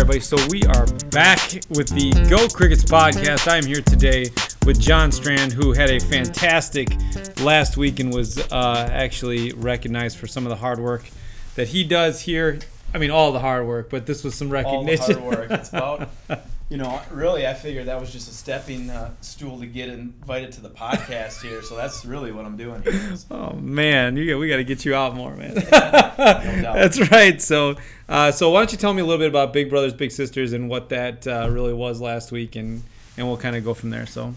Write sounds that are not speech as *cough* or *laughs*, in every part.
everybody. So we are back with the Go Crickets podcast. I am here today with John Strand, who had a fantastic last week and was uh, actually recognized for some of the hard work that he does here. I mean, all the hard work, but this was some recognition. All the hard work. It's about, *laughs* you know, really, I figured that was just a stepping uh, stool to get invited to the podcast here. So that's really what I'm doing here. *laughs* Oh man, you we got to get you out more, man. *laughs* that's right. So, uh, so why don't you tell me a little bit about Big Brothers Big Sisters and what that uh, really was last week, and and we'll kind of go from there. So.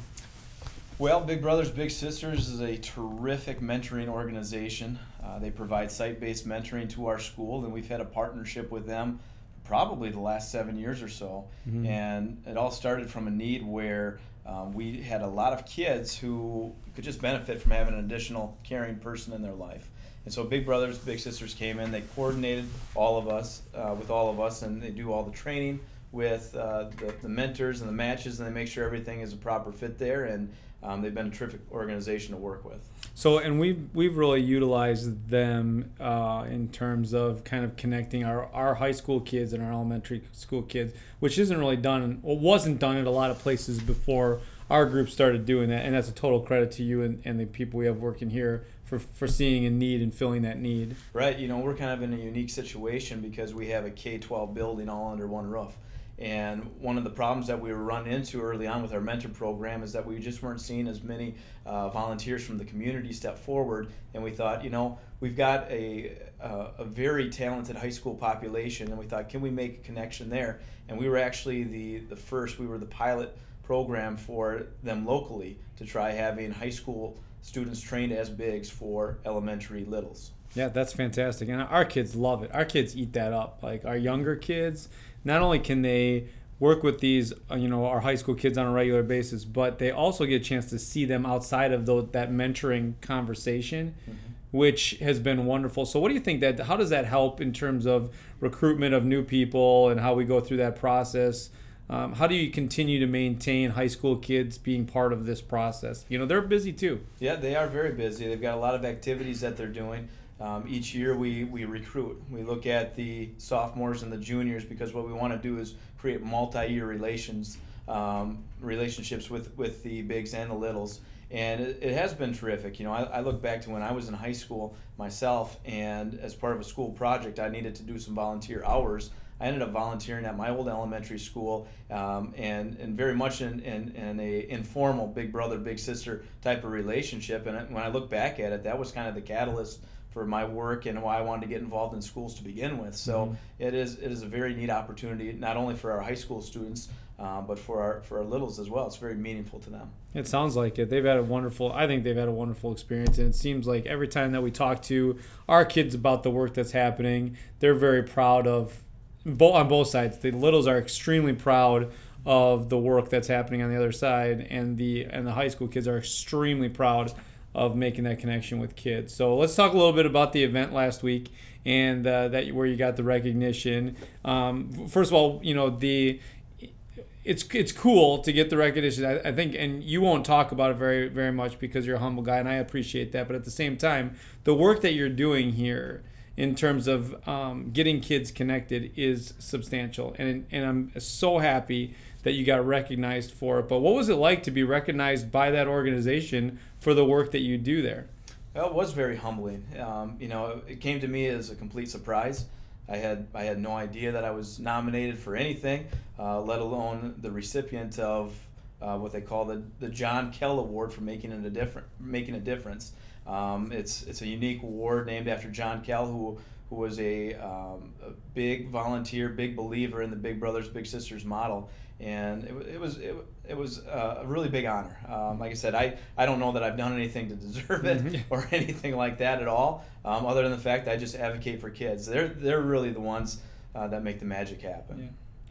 Well, Big Brothers Big Sisters is a terrific mentoring organization. Uh, they provide site based mentoring to our school, and we've had a partnership with them probably the last seven years or so. Mm-hmm. And it all started from a need where um, we had a lot of kids who could just benefit from having an additional caring person in their life. And so Big Brothers Big Sisters came in, they coordinated all of us uh, with all of us, and they do all the training with uh, the, the mentors and the matches, and they make sure everything is a proper fit there. And um, they've been a terrific organization to work with. So, and we've we've really utilized them uh, in terms of kind of connecting our, our high school kids and our elementary school kids, which isn't really done, or wasn't done at a lot of places before our group started doing that. And that's a total credit to you and, and the people we have working here for, for seeing a need and filling that need. Right. You know, we're kind of in a unique situation because we have a K 12 building all under one roof. And one of the problems that we were run into early on with our mentor program is that we just weren't seeing as many uh, volunteers from the community step forward. And we thought, you know, we've got a, uh, a very talented high school population, and we thought, can we make a connection there? And we were actually the, the first, we were the pilot program for them locally to try having high school students trained as bigs for elementary littles. Yeah, that's fantastic. And our kids love it. Our kids eat that up. Like our younger kids, not only can they work with these, uh, you know, our high school kids on a regular basis, but they also get a chance to see them outside of the, that mentoring conversation, mm-hmm. which has been wonderful. So, what do you think that? How does that help in terms of recruitment of new people and how we go through that process? Um, how do you continue to maintain high school kids being part of this process? You know, they're busy too. Yeah, they are very busy. They've got a lot of activities that they're doing. Um, each year we, we recruit. We look at the sophomores and the juniors because what we want to do is create multi-year relations um, relationships with, with the bigs and the littles. And it, it has been terrific. You know, I, I, look back to when I was in high school myself, and as part of a school project, I needed to do some volunteer hours. I ended up volunteering at my old elementary school, um, and and very much in, in, in a informal big brother big sister type of relationship. And when I look back at it, that was kind of the catalyst for my work and why I wanted to get involved in schools to begin with. So mm-hmm. it is it is a very neat opportunity, not only for our high school students, uh, but for our for our littles as well. It's very meaningful to them. It sounds like it. They've had a wonderful. I think they've had a wonderful experience, and it seems like every time that we talk to our kids about the work that's happening, they're very proud of. Both on both sides, the littles are extremely proud of the work that's happening on the other side, and the and the high school kids are extremely proud of making that connection with kids. So let's talk a little bit about the event last week and uh, that where you got the recognition. Um, first of all, you know the it's it's cool to get the recognition. I, I, think, and you won't talk about it very very much because you're a humble guy, and I appreciate that. But at the same time, the work that you're doing here in terms of um, getting kids connected is substantial, and and I'm so happy that you got recognized for it. But what was it like to be recognized by that organization for the work that you do there? Well, it was very humbling. Um, you know, it came to me as a complete surprise. I had I had no idea that I was nominated for anything, uh, let alone the recipient of uh, what they call the, the John Kell Award for making a different making a difference. Um, it's it's a unique award named after John Kell, who who was a, um, a big volunteer, big believer in the Big Brothers Big Sisters model, and it, it was it, it was a really big honor. Um, like I said, I, I don't know that I've done anything to deserve it mm-hmm. *laughs* or anything like that at all, um, other than the fact I just advocate for kids. They're they're really the ones uh, that make the magic happen.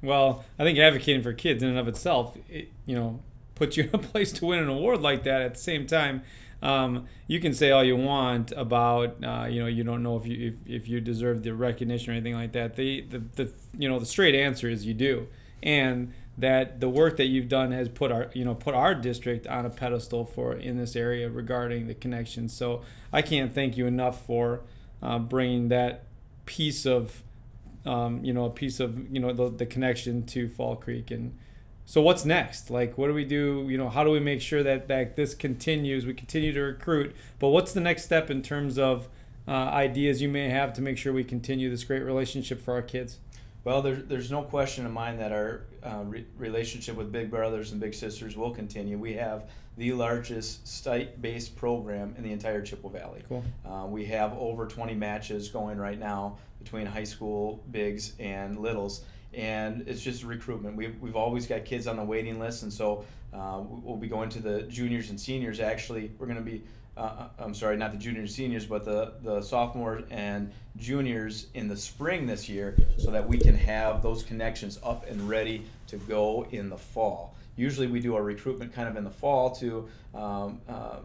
Yeah. Well, I think advocating for kids in and of itself, it, you know, puts you in a *laughs* place to win an award like that. At the same time, um, you can say all you want about uh, you know you don't know if you if, if you deserve the recognition or anything like that. The, the the you know the straight answer is you do, and that the work that you've done has put our you know put our district on a pedestal for in this area regarding the connection. So I can't thank you enough for uh, bringing that piece of um, you know, a piece of you know the, the connection to Fall Creek and. So what's next? Like, what do we do? You know, how do we make sure that, that this continues? We continue to recruit, but what's the next step in terms of uh, ideas you may have to make sure we continue this great relationship for our kids? Well, there's, there's no question in mind that our uh, re- relationship with Big Brothers and Big Sisters will continue. We have the largest site based program in the entire Chippewa Valley. Cool. Uh, we have over 20 matches going right now between high school, bigs, and littles. And it's just recruitment. We've, we've always got kids on the waiting list, and so uh, we'll be going to the juniors and seniors. Actually, we're going to be uh, I'm sorry, not the juniors and seniors, but the, the sophomores and juniors in the spring this year so that we can have those connections up and ready to go in the fall. Usually we do our recruitment kind of in the fall to um, uh,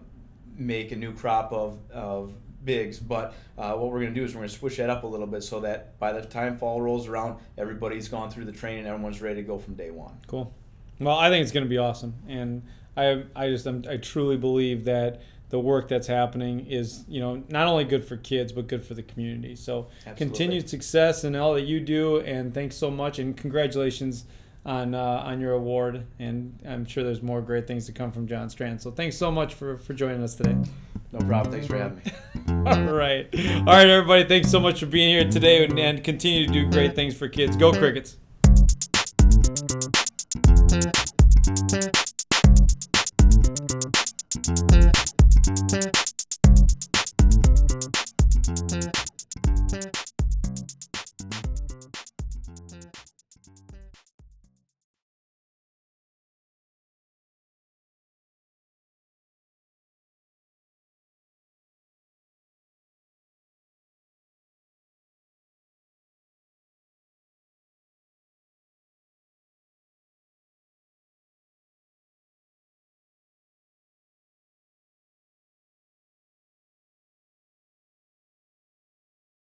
make a new crop of, of bigs, but uh, what we're going to do is we're going to switch that up a little bit so that by the time fall rolls around, everybody's gone through the training, everyone's ready to go from day one. Cool. Well, I think it's going to be awesome, and I I just I'm, I truly believe that the work that's happening is you know not only good for kids but good for the community. So Absolutely. continued success in all that you do, and thanks so much, and congratulations on uh, on your award, and I'm sure there's more great things to come from John Strand. So thanks so much for for joining us today. No problem. Thanks for having me. *laughs* All right, all right, everybody. Thanks so much for being here today, and, and continue to do great things for kids. Go Crickets.